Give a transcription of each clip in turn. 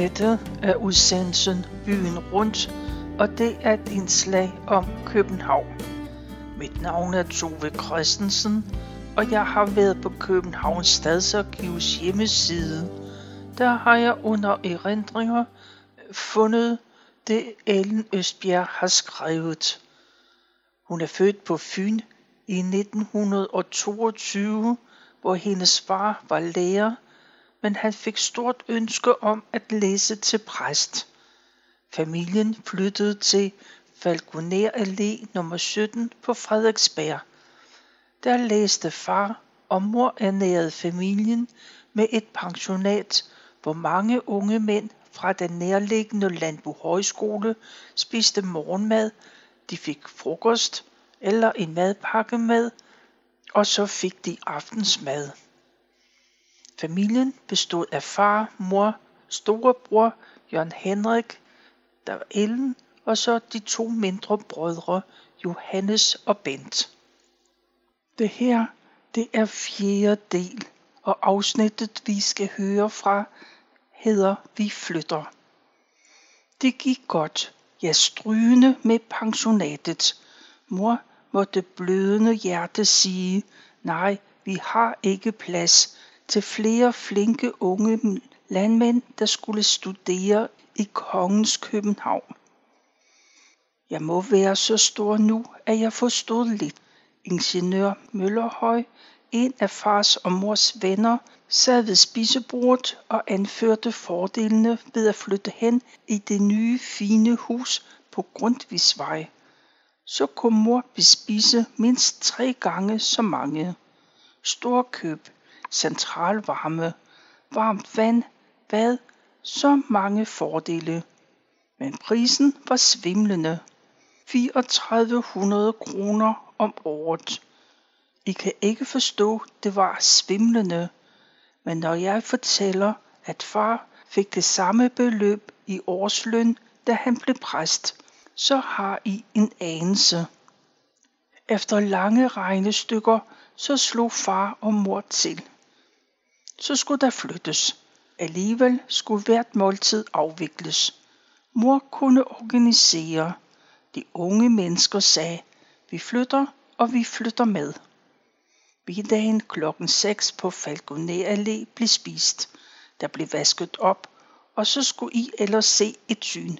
Dette er udsendelsen Byen Rundt, og det er et indslag om København. Mit navn er Tove Christensen, og jeg har været på Københavns Stadsarkivs hjemmeside. Der har jeg under erindringer fundet det Ellen Østbjerg har skrevet. Hun er født på Fyn i 1922, hvor hendes far var lærer men han fik stort ønske om at læse til præst. Familien flyttede til Falconer Allé nummer 17 på Frederiksberg. Der læste far og mor ernærede familien med et pensionat, hvor mange unge mænd fra den nærliggende Landbo Højskole spiste morgenmad, de fik frokost eller en madpakke med, og så fik de aftensmad. Familien bestod af far, mor, storebror Jørgen Henrik, der var Ellen, og så de to mindre brødre Johannes og Bent. Det her, det er fjerde del, og afsnittet vi skal høre fra hedder Vi flytter. Det gik godt, jeg strygende med pensionatet. Mor måtte blødende hjerte sige, nej, vi har ikke plads, til flere flinke unge landmænd, der skulle studere i kongens København. Jeg må være så stor nu, at jeg forstod lidt. Ingeniør Møllerhøj, en af fars og mors venner, sad ved spisebordet og anførte fordelene ved at flytte hen i det nye fine hus på Grundtvigsvej. Så kunne mor bespise mindst tre gange så mange. Storkøb, centralvarme, varmt vand, bad, så mange fordele. Men prisen var svimlende. 3400 kroner om året. I kan ikke forstå, det var svimlende. Men når jeg fortæller, at far fik det samme beløb i årsløn, da han blev præst, så har I en anelse. Efter lange regnestykker, så slog far og mor til så skulle der flyttes. Alligevel skulle hvert måltid afvikles. Mor kunne organisere. De unge mennesker sagde, vi flytter, og vi flytter med. Middagen klokken 6 på Falconer Allé blev spist. Der blev vasket op, og så skulle I ellers se et syn.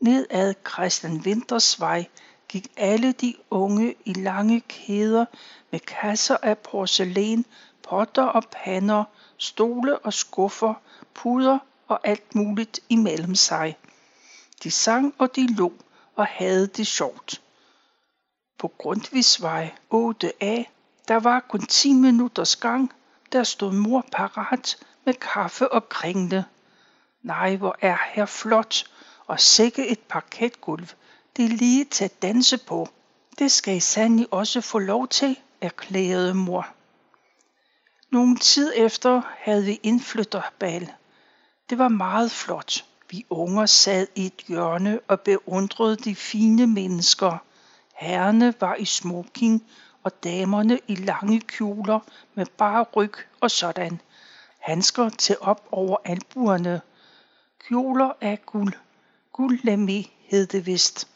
Ned ad Christian Winters vej gik alle de unge i lange kæder med kasser af porcelæn, potter og pander, stole og skuffer, puder og alt muligt imellem sig. De sang og de lå og havde det sjovt. På Grundtvigsvej 8A, der var kun 10 minutters gang, der stod mor parat med kaffe og kringle. Nej, hvor er her flot, og sikke et parketgulv. Det er lige til at danse på. Det skal I sandelig også få lov til, erklærede mor. Nogen tid efter havde vi indflytterbal. Det var meget flot. Vi unger sad i et hjørne og beundrede de fine mennesker. Herrene var i smoking og damerne i lange kjoler med bare ryg og sådan. Handsker til op over albuerne. Kjoler af guld. Guldlamé hed det vist.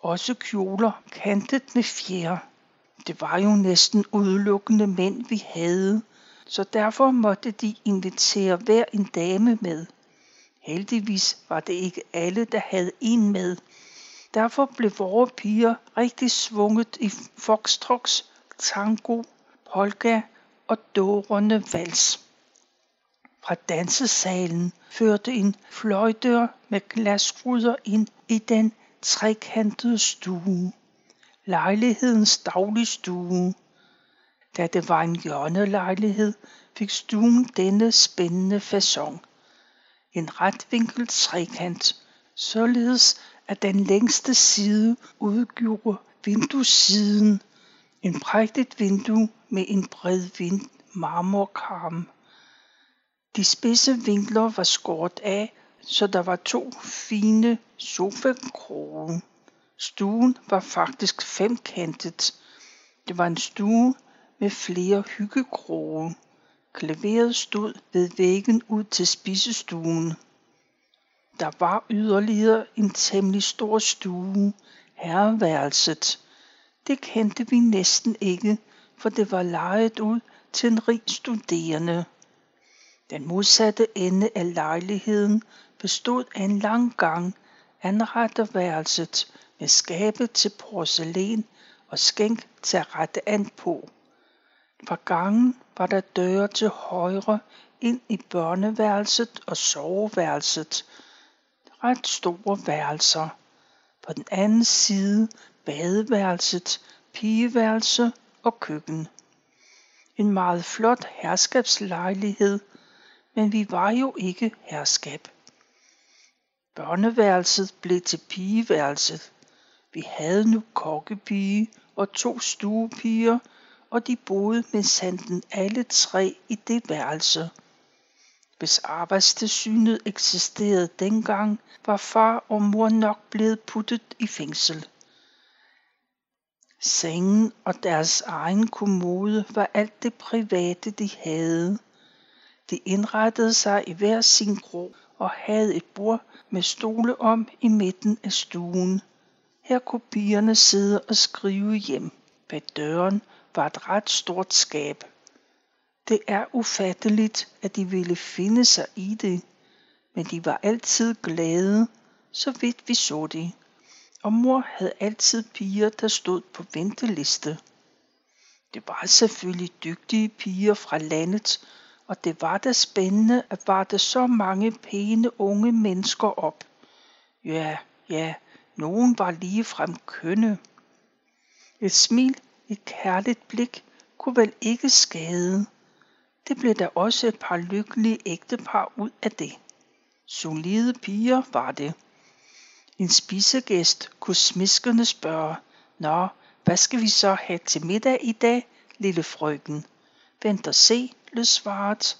Også kjoler kantet med fjer. Det var jo næsten udelukkende mænd, vi havde så derfor måtte de invitere hver en dame med. Heldigvis var det ikke alle, der havde en med. Derfor blev vores piger rigtig svunget i foxtrox, tango, polka og dårende vals. Fra dansesalen førte en fløjdør med glasruder ind i den trekantede stue. Lejlighedens dagligstue. Da det var en hjørnelejlighed, fik stuen denne spændende façon. En retvinklet trekant, således at den længste side udgjorde vinduessiden. En prægtigt vindue med en bred vind marmorkarm. De spidse vinkler var skåret af, så der var to fine sofakroge. Stuen var faktisk femkantet. Det var en stue med flere hyggekroge. Klaveret stod ved væggen ud til spisestuen. Der var yderligere en temmelig stor stue, herreværelset. Det kendte vi næsten ikke, for det var lejet ud til en rig studerende. Den modsatte ende af lejligheden bestod af en lang gang, anretterværelset med skabe til porcelæn og skænk til at rette an på. Fra gangen var der døre til højre ind i børneværelset og soveværelset. Ret store værelser. På den anden side badeværelset, pigeværelse og køkken. En meget flot herskabslejlighed, men vi var jo ikke herskab. Børneværelset blev til pigeværelset. Vi havde nu kokkepige og to stuepiger, og de boede med sanden alle tre i det værelse. Hvis arbejdstilsynet eksisterede dengang, var far og mor nok blevet puttet i fængsel. Sengen og deres egen kommode var alt det private, de havde. De indrettede sig i hver sin grå og havde et bord med stole om i midten af stuen. Her kunne pigerne sidde og skrive hjem. Bag døren var et ret stort skab. Det er ufatteligt, at de ville finde sig i det, men de var altid glade, så vidt vi så det. Og mor havde altid piger, der stod på venteliste. Det var selvfølgelig dygtige piger fra landet, og det var da spændende at varte så mange pæne unge mennesker op. Ja, ja, nogen var lige frem kønne. Et smil, et kærligt blik, kunne vel ikke skade. Det blev der også et par lykkelige ægtepar ud af det. Solide piger var det. En spisegæst kunne smiskende spørge, Nå, hvad skal vi så have til middag i dag, lille frøken? Vent og se, lød svaret.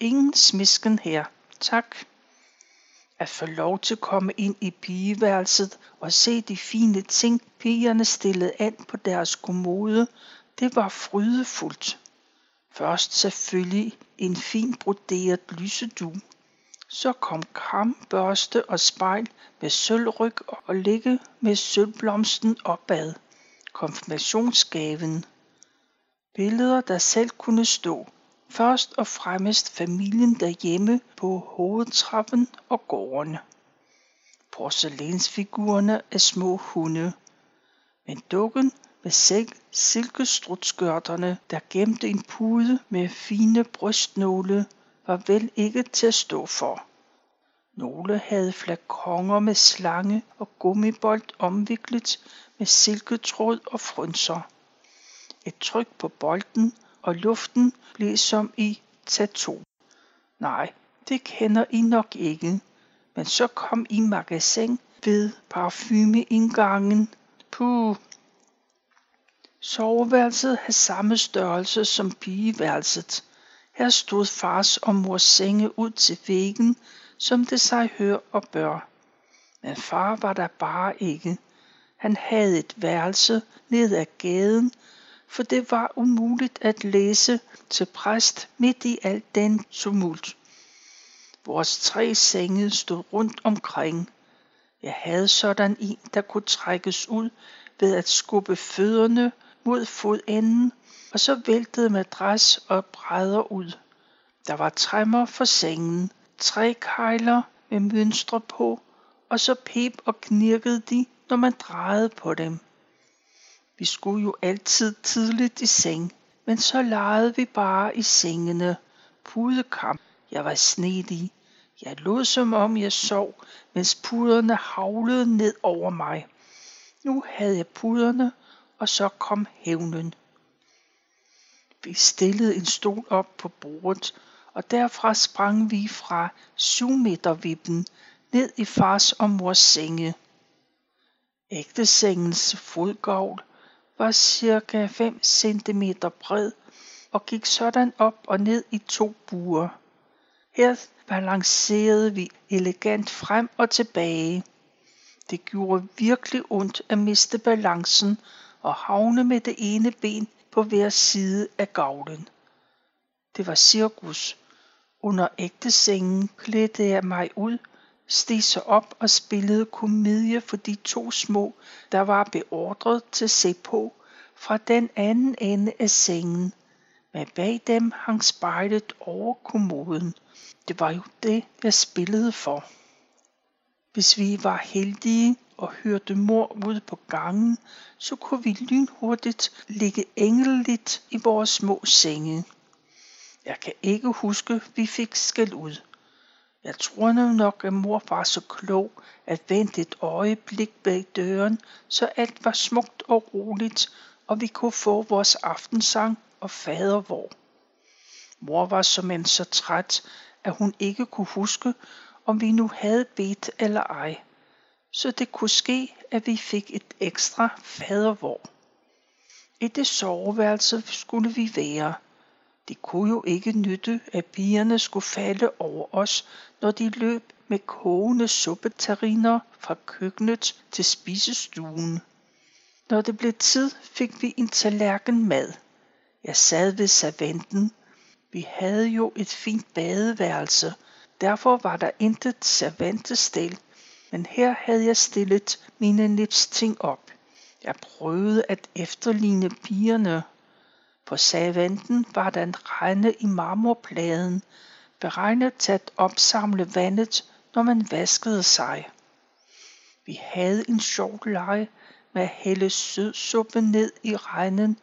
Ingen smisken her, tak. At få lov til at komme ind i pigeværelset og se de fine ting, pigerne stillede an på deres kommode, det var frydefuldt. Først selvfølgelig en fin broderet lysedu. Så kom kam, børste og spejl med sølvryg og ligge med sølvblomsten opad. Konfirmationsgaven. Billeder, der selv kunne stå. Først og fremmest familien derhjemme på hovedtrappen og gården. Porcelænsfigurerne af små hunde. Men dukken med silkestrutskørterne, der gemte en pude med fine brystnåle, var vel ikke til at stå for. Nogle havde flakonger med slange og gummibold omviklet med silketråd og frynser. Et tryk på bolden, og luften blev som i tattoo. Nej, det kender I nok ikke. Men så kom I magasin ved parfumeindgangen. Puh, Soveværelset havde samme størrelse som pigeværelset. Her stod fars og mors senge ud til væggen, som det sig hør og bør. Men far var der bare ikke. Han havde et værelse ned ad gaden, for det var umuligt at læse til præst midt i alt den tumult. Vores tre senge stod rundt omkring. Jeg havde sådan en, der kunne trækkes ud ved at skubbe fødderne mod fodenden, og så væltede madras og brædder ud. Der var træmmer for sengen, tre kejler med mønstre på, og så pep og knirkede de, når man drejede på dem. Vi skulle jo altid tidligt i seng, men så legede vi bare i sengene. Pudekamp. Jeg var snedig. Jeg lod som om jeg sov, mens puderne havlede ned over mig. Nu havde jeg puderne, og så kom hævnen. Vi stillede en stol op på bordet, og derfra sprang vi fra 7 meter vippen ned i fars og mors senge. Ægtesengens fodgavl var cirka 5 cm bred og gik sådan op og ned i to buer. Her balancerede vi elegant frem og tilbage. Det gjorde virkelig ondt at miste balancen og havne med det ene ben på hver side af gavlen. Det var cirkus. Under ægtesengen klædte jeg mig ud steg sig op og spillede komedie for de to små, der var beordret til at se på fra den anden ende af sengen. Men bag dem hang spejlet over kommoden. Det var jo det, jeg spillede for. Hvis vi var heldige og hørte mor ude på gangen, så kunne vi lynhurtigt ligge engeligt i vores små senge. Jeg kan ikke huske, vi fik skæld ud. Jeg tror nu nok, at mor var så klog at vente et øjeblik bag døren, så alt var smukt og roligt, og vi kunne få vores aftensang og fader vor. Mor var som en så træt, at hun ikke kunne huske, om vi nu havde bedt eller ej. Så det kunne ske, at vi fik et ekstra fadervor. I det soveværelse skulle vi være. Det kunne jo ikke nytte, at pigerne skulle falde over os, når de løb med kogende suppetariner fra køkkenet til spisestuen. Når det blev tid, fik vi en tallerken mad. Jeg sad ved servanten. Vi havde jo et fint badeværelse, derfor var der intet servantestel, men her havde jeg stillet mine livsting op. Jeg prøvede at efterligne pigerne. På savanten var der en regne i marmorpladen, beregnet til at opsamle vandet, når man vaskede sig. Vi havde en sjov leg med at hælde sødsuppe ned i regnen,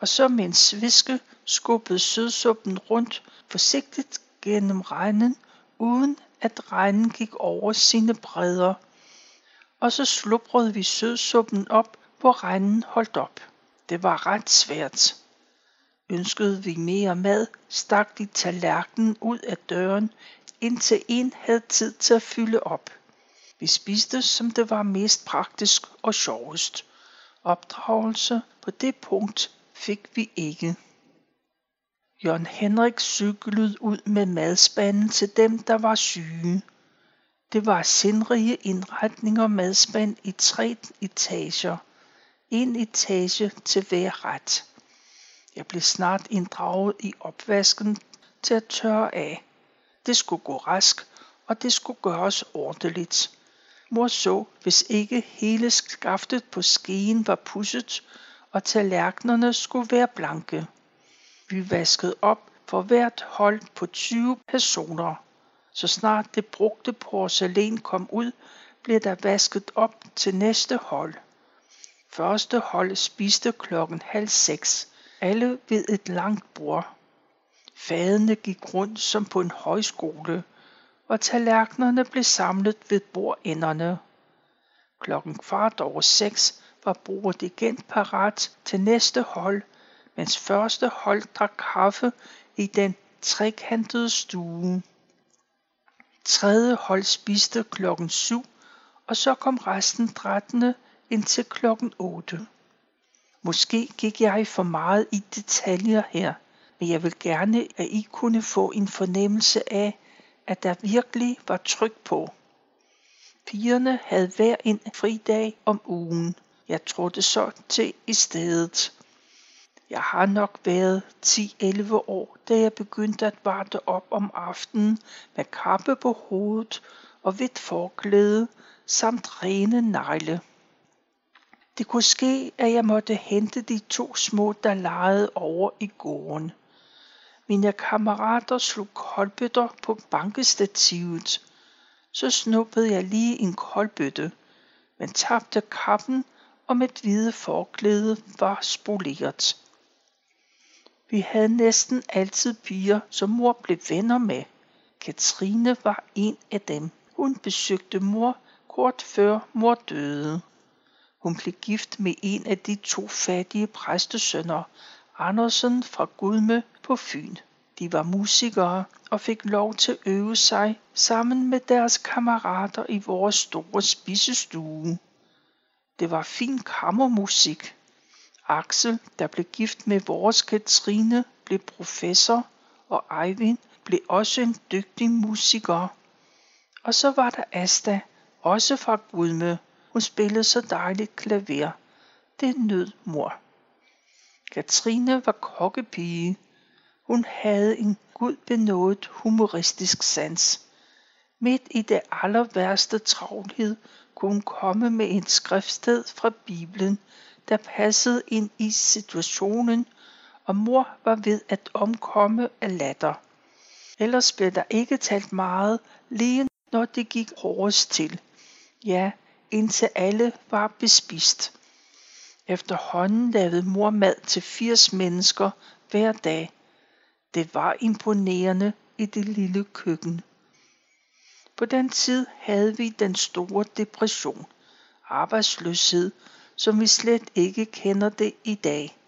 og så med en sviske skubbede sødsuppen rundt forsigtigt gennem regnen, uden at regnen gik over sine bredder. Og så slubrede vi sødsuppen op, hvor regnen holdt op. Det var ret svært. Ønskede vi mere mad, stak de tallerkenen ud af døren, indtil en havde tid til at fylde op. Vi spiste, som det var mest praktisk og sjovest. Opdragelse på det punkt fik vi ikke. Jørgen Henrik cyklede ud med madspanden til dem, der var syge. Det var sindrige indretninger madspand i tre etager. En etage til hver ret. Jeg blev snart inddraget i opvasken til at tørre af. Det skulle gå rask, og det skulle gøres ordentligt. Mor så, hvis ikke hele skaftet på skeen var pusset, og tallerkenerne skulle være blanke blive vasket op for hvert hold på 20 personer. Så snart det brugte porcelæn kom ud, blev der vasket op til næste hold. Første hold spiste klokken halv seks, alle ved et langt bord. Fadene gik rundt som på en højskole, og tallerkenerne blev samlet ved bordenderne. Klokken kvart over seks var bordet igen parat til næste hold, mens første hold drak kaffe i den trekantede stue. Tredje hold spiste klokken syv, og så kom resten drættende indtil klokken 8. Måske gik jeg for meget i detaljer her, men jeg vil gerne, at I kunne få en fornemmelse af, at der virkelig var tryk på. Pigerne havde hver en fridag om ugen. Jeg trådte så til i stedet. Jeg har nok været 10-11 år, da jeg begyndte at varte op om aftenen med kappe på hovedet og hvidt forklæde samt rene negle. Det kunne ske, at jeg måtte hente de to små, der legede over i gården. Mine kammerater slog koldbøtter på bankestativet. Så snuppede jeg lige en koldbøtte, men tabte kappen og mit hvide forklæde var spoleret. Vi havde næsten altid piger, som mor blev venner med. Katrine var en af dem. Hun besøgte mor kort før mor døde. Hun blev gift med en af de to fattige præstesønner, Andersen fra Gudme på Fyn. De var musikere og fik lov til at øve sig sammen med deres kammerater i vores store spisestue. Det var fin kammermusik. Axel, der blev gift med vores Katrine, blev professor, og Eivind blev også en dygtig musiker. Og så var der Asta, også fra Gudme. Hun spillede så dejligt klaver. Det nød mor. Katrine var kokkepige. Hun havde en gudbenået humoristisk sans. Midt i det aller værste travlhed kunne hun komme med et skriftsted fra Bibelen, der passede ind i situationen, og mor var ved at omkomme af latter. Ellers blev der ikke talt meget, lige når det gik hårdest til. Ja, indtil alle var bespist. Efterhånden lavede mor mad til 80 mennesker hver dag. Det var imponerende i det lille køkken. På den tid havde vi den store depression, arbejdsløshed, som vi slet ikke kender det i dag.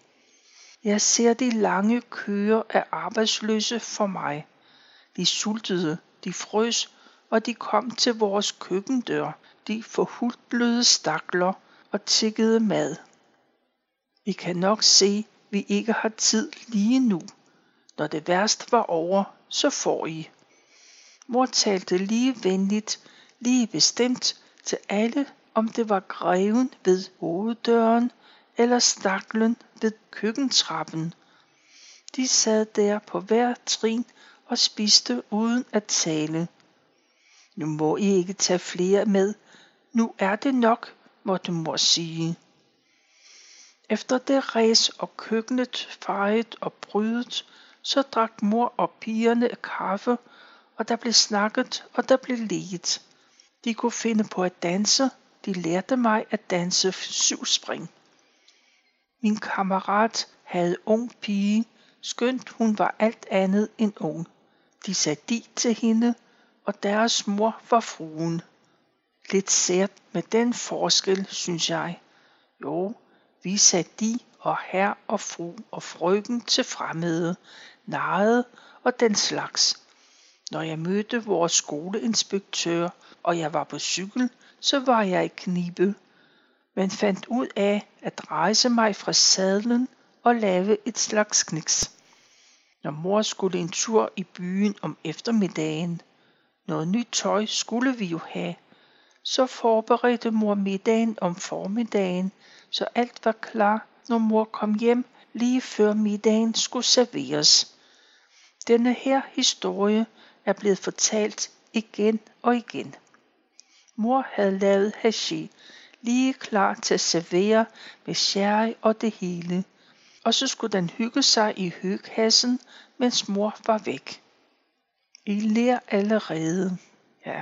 Jeg ser de lange køer af arbejdsløse for mig. De sultede, de frøs, og de kom til vores køkkendør, de forhudlede stakler og tikkede mad. I kan nok se, vi ikke har tid lige nu. Når det værste var over, så får I. Mor talte lige venligt, lige bestemt til alle, om det var greven ved hoveddøren eller staklen ved køkkentrappen. De sad der på hver trin og spiste uden at tale. Nu må I ikke tage flere med. Nu er det nok, måtte mor sige. Efter det ræs og køkkenet fejet og brydet, så drak mor og pigerne kaffe, og der blev snakket, og der blev leget. De kunne finde på at danse. De lærte mig at danse syvspring. Min kammerat havde ung pige, skønt hun var alt andet end ung. De sagde di til hende, og deres mor var fruen. Lidt sært med den forskel, synes jeg. Jo, vi sagde de og herr og fru og frøken til fremmede, narrede og den slags. Når jeg mødte vores skoleinspektør, og jeg var på cykel, så var jeg i knibe, men fandt ud af at rejse mig fra sadlen og lave et slags kniks. Når mor skulle en tur i byen om eftermiddagen, noget nyt tøj skulle vi jo have, så forberedte mor middagen om formiddagen, så alt var klar, når mor kom hjem lige før middagen skulle serveres. Denne her historie er blevet fortalt igen og igen. Mor havde lavet hashi, lige klar til at servere med sherry og det hele. Og så skulle den hygge sig i hyggehassen, mens mor var væk. I ler allerede. Ja,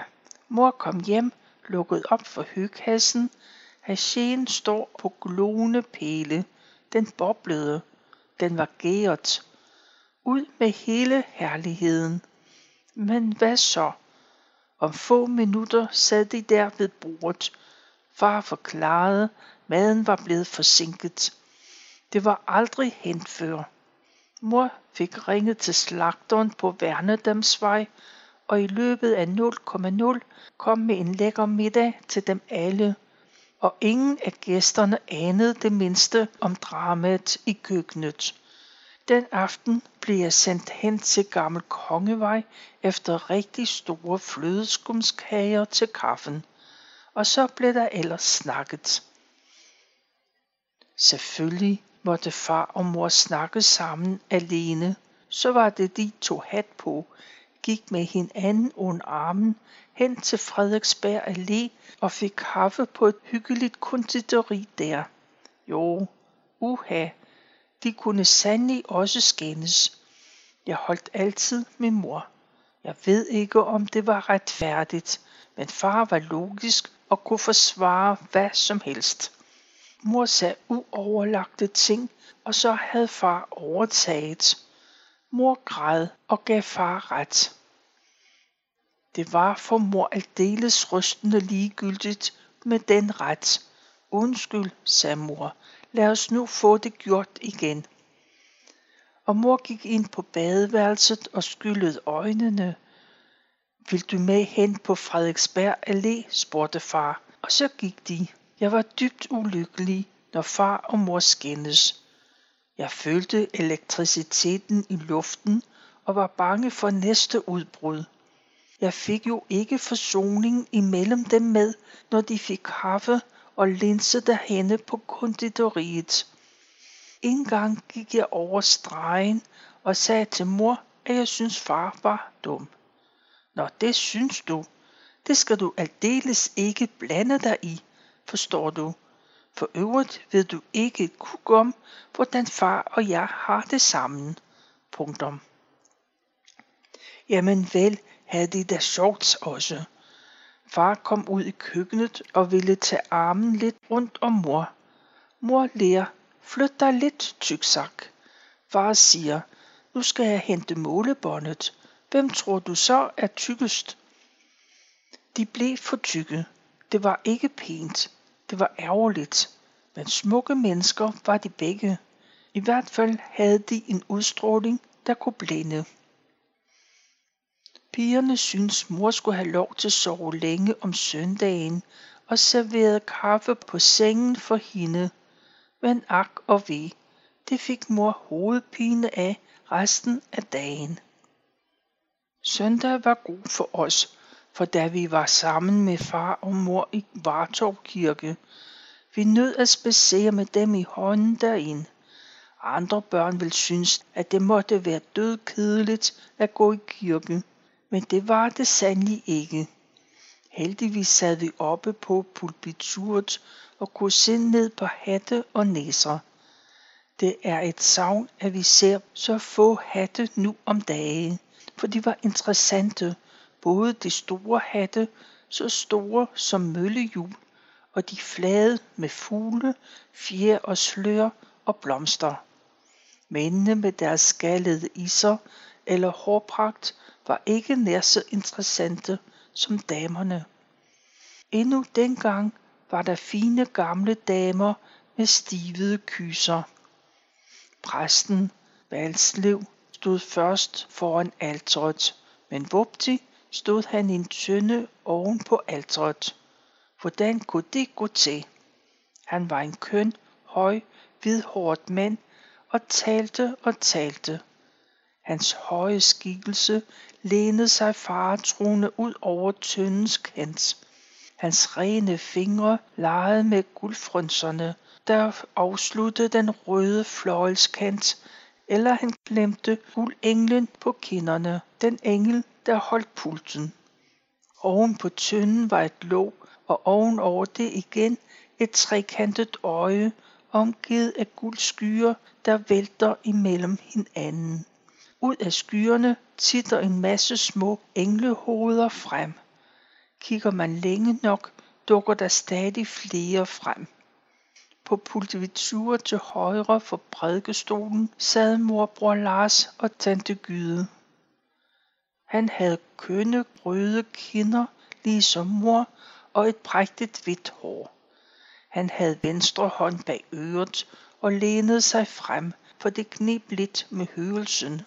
mor kom hjem, lukkede op for hyggehassen. Hashien står på glående pæle. Den boblede. Den var gæret. Ud med hele herligheden. Men hvad så? Om få minutter sad de der ved bordet. Far forklarede, maden var blevet forsinket. Det var aldrig hent før. Mor fik ringet til slagteren på Værnedamsvej, og i løbet af 0,0 kom med en lækker middag til dem alle. Og ingen af gæsterne anede det mindste om dramaet i køkkenet. Den aften blev jeg sendt hen til Gammel Kongevej efter rigtig store flødeskumskager til kaffen. Og så blev der ellers snakket. Selvfølgelig måtte far og mor snakke sammen alene. Så var det de to hat på, gik med hinanden under armen hen til Frederiksberg Allé og fik kaffe på et hyggeligt konditori der. Jo, uha, de kunne sandelig også skændes. Jeg holdt altid min mor. Jeg ved ikke, om det var retfærdigt, men far var logisk og kunne forsvare hvad som helst. Mor sagde uoverlagte ting, og så havde far overtaget. Mor græd og gav far ret. Det var for mor aldeles rystende ligegyldigt med den ret. Undskyld, sagde mor. Lad os nu få det gjort igen. Og mor gik ind på badeværelset og skyllede øjnene. Vil du med hen på Frederiksberg Allé, spurgte far, og så gik de. Jeg var dybt ulykkelig, når far og mor skændes. Jeg følte elektriciteten i luften og var bange for næste udbrud. Jeg fik jo ikke forsoning imellem dem med, når de fik kaffe og linsede hende på konditoriet. En gang gik jeg over stregen og sagde til mor, at jeg synes far var dum. Nå, det synes du, Det skal du aldeles ikke blande dig i, forstår du. For øvrigt ved du ikke et kuk om, hvordan far og jeg har det sammen. Punktum. Jamen vel, havde de da sjovt også. Far kom ud i køkkenet og ville tage armen lidt rundt om mor. Mor lærer, flyt dig lidt, tyksak. Far siger, nu skal jeg hente målebåndet. Hvem tror du så er tykkest? De blev for tykke. Det var ikke pænt. Det var ærgerligt. Men smukke mennesker var de begge. I hvert fald havde de en udstråling, der kunne blænde. Pigerne syntes mor skulle have lov til at sove længe om søndagen og serverede kaffe på sengen for hende. Men ak og ve, det fik mor hovedpine af resten af dagen. Søndag var god for os, for da vi var sammen med far og mor i Vartov Kirke, vi nød at spacere med dem i hånden derind. Andre børn vil synes, at det måtte være dødkedeligt at gå i kirke, men det var det sandelig ikke. Heldigvis sad vi oppe på pulpituret og kunne se ned på hatte og næser. Det er et savn, at vi ser så få hatte nu om dage, for de var interessante, både de store hatte, så store som møllehjul, og de flade med fugle, fjer og slør og blomster. Mændene med deres skallede iser eller hårpragt var ikke nær så interessante som damerne. Endnu dengang var der fine gamle damer med stivede kyser. Præsten, Valslev, stod først foran alteret, men vupti stod han i en tønde oven på alteret. Hvordan kunne det gå til? Han var en køn, høj, hvidhåret mand og talte og talte. Hans høje skikkelse lænede sig faretruende ud over tøndens kant. Hans rene fingre legede med guldfrønserne, der afsluttede den røde fløjelskant, eller han glemte guldenglen på kinderne, den engel, der holdt pulten. Oven på tønden var et låg, og ovenover det igen et trekantet øje, omgivet af guldskyer, der vælter imellem hinanden. Ud af skyerne titter en masse små englehoveder frem. Kigger man længe nok, dukker der stadig flere frem. På pultivituret til højre for prædikestolen sad morbror Lars og tante Gyde. Han havde kønne røde kinder, ligesom mor, og et prægtigt hvidt hår. Han havde venstre hånd bag øret og lænede sig frem, for det knep lidt med høvelsen.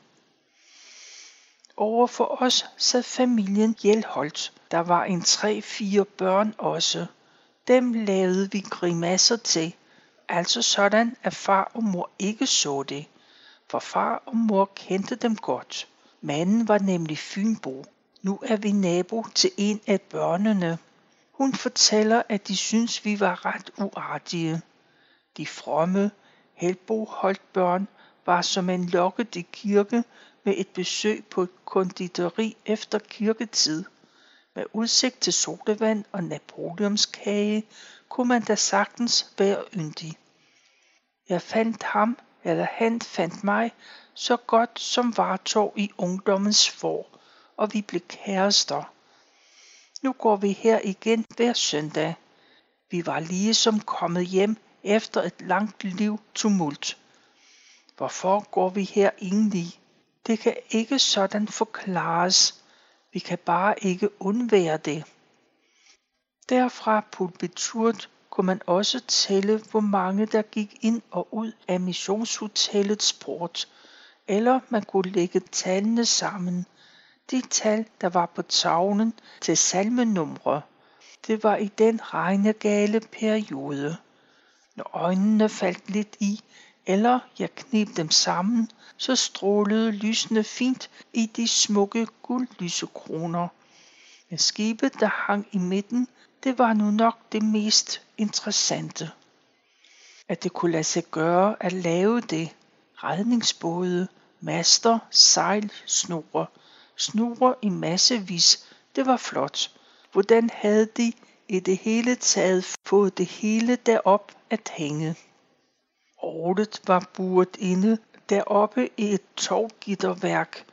Over for os sad familien Hjelholt. Der var en tre-fire børn også. Dem lavede vi grimasser til, altså sådan, at far og mor ikke så det. For far og mor kendte dem godt. Manden var nemlig Fynbo. Nu er vi nabo til en af børnene. Hun fortæller, at de synes, vi var ret uartige. De fromme, helboholdt børn var som en lokket i kirke med et besøg på et konditori efter kirketid. Med udsigt til sodavand og napoleonskage kunne man da sagtens være yndig. Jeg fandt ham, eller han fandt mig, så godt som vartog i ungdommens for, og vi blev kærester. Nu går vi her igen hver søndag. Vi var lige som kommet hjem efter et langt liv tumult. Hvorfor går vi her egentlig? Det kan ikke sådan forklares. Vi kan bare ikke undvære det. Derfra pulpiturt kunne man også tælle, hvor mange der gik ind og ud af missionshotellets port, eller man kunne lægge tallene sammen. De tal, der var på tavlen til salmenumre, det var i den regnegale periode. Når øjnene faldt lidt i, eller jeg kneb dem sammen, så strålede lysene fint i de smukke guldlysekroner. Men skibet, der hang i midten, det var nu nok det mest interessante. At det kunne lade sig gøre at lave det. Redningsbåde, master, sejl, snore. Snore i massevis, det var flot. hvordan havde de i det hele taget fået det hele derop at hænge. Ordet var buret inde deroppe i et tovgitterværk,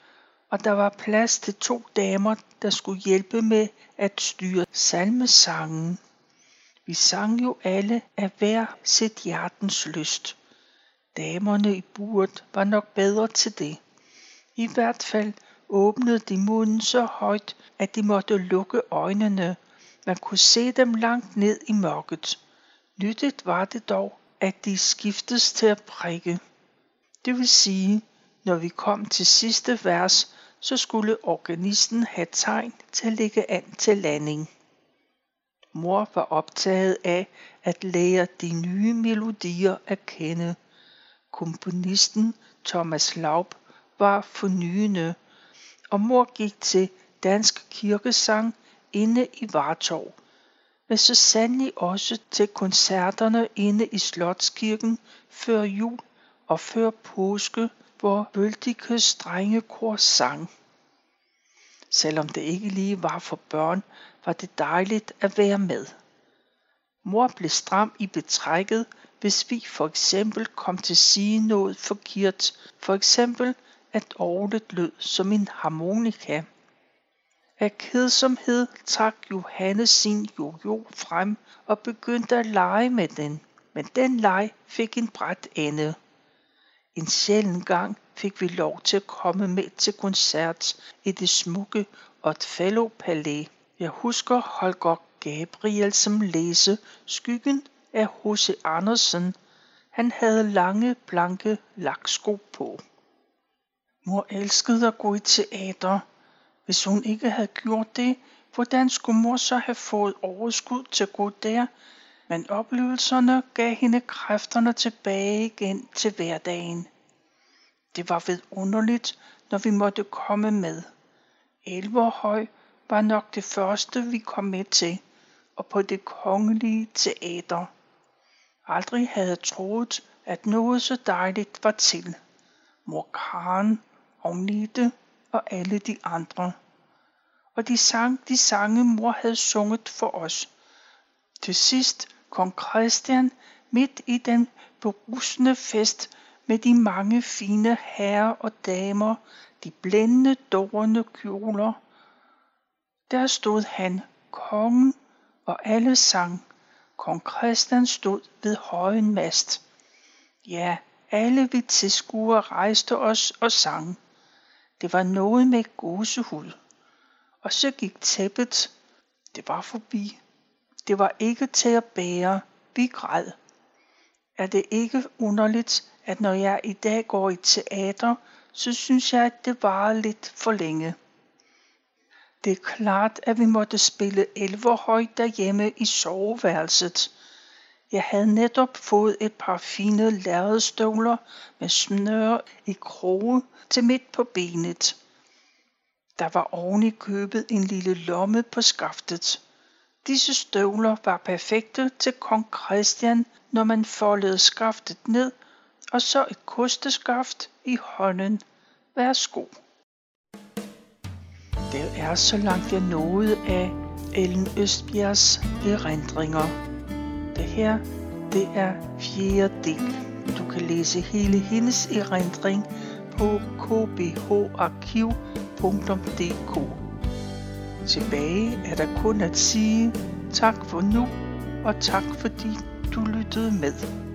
og der var plads til to damer, der skulle hjælpe med at styre salmesangen. Vi sang jo alle af hver sit hjertens lyst. Damerne i buret var nok bedre til det. I hvert fald åbnede de munden så højt, at de måtte lukke øjnene. Man kunne se dem langt ned i mørket. Nyttigt var det dog, at de skiftes til at prikke. Det vil sige, når vi kom til sidste vers, så skulle organisten have tegn til at lægge an til landing. Mor var optaget af at lære de nye melodier at kende. Komponisten Thomas Laub var fornyende, og mor gik til dansk kirkesang inde i Vartov, men så sandelig også til koncerterne inde i Slotskirken før jul og før påske, hvor Bøltikes strengekor sang. Selvom det ikke lige var for børn, var det dejligt at være med. Mor blev stram i betrækket, hvis vi for eksempel kom til at sige noget forkert. For eksempel, at orlet lød som en harmonika. Af kedsomhed trak Johannes sin jojo frem og begyndte at lege med den. Men den leg fik en bræt ende. En sjælden gang fik vi lov til at komme med til koncert i det smukke Otfello Palæ. Jeg husker Holger Gabriel som læse Skyggen af H.C. Andersen. Han havde lange, blanke laksko på. Mor elskede at gå i teater. Hvis hun ikke havde gjort det, hvordan skulle mor så have fået overskud til at gå der? Men oplevelserne gav hende kræfterne tilbage igen til hverdagen. Det var vidunderligt, når vi måtte komme med. Elverhøj var nok det første, vi kom med til, og på det kongelige teater. Aldrig havde jeg troet, at noget så dejligt var til. Mor Karen, Agnete og alle de andre. Og de sang de sange, mor havde sunget for os. Til sidst kom Christian midt i den berusende fest med de mange fine herrer og damer, de blændende dårende kjoler. Der stod han, kongen, og alle sang. Kong Christian stod ved højen mast. Ja, alle vi tilskuere rejste os og sang. Det var noget med gåsehud. Og så gik tæppet. Det var forbi. Det var ikke til at bære. Vi græd. Er det ikke underligt, at når jeg i dag går i teater, så synes jeg, at det varer lidt for længe. Det er klart, at vi måtte spille elverhøj derhjemme i soveværelset. Jeg havde netop fået et par fine lærredstøvler med snøre i kroge til midt på benet. Der var oven i købet en lille lomme på skaftet. Disse støvler var perfekte til kong Christian, når man foldede skaftet ned, og så et kosteskaft i hånden. Værsgo. Det er så langt jeg nåede af Ellen Østbjergs erindringer. Det her, det er fjerde del. Du kan læse hele hendes erindring på kbharkiv.dk. Tilbage er der kun at sige tak for nu, og tak fordi du lyttede med.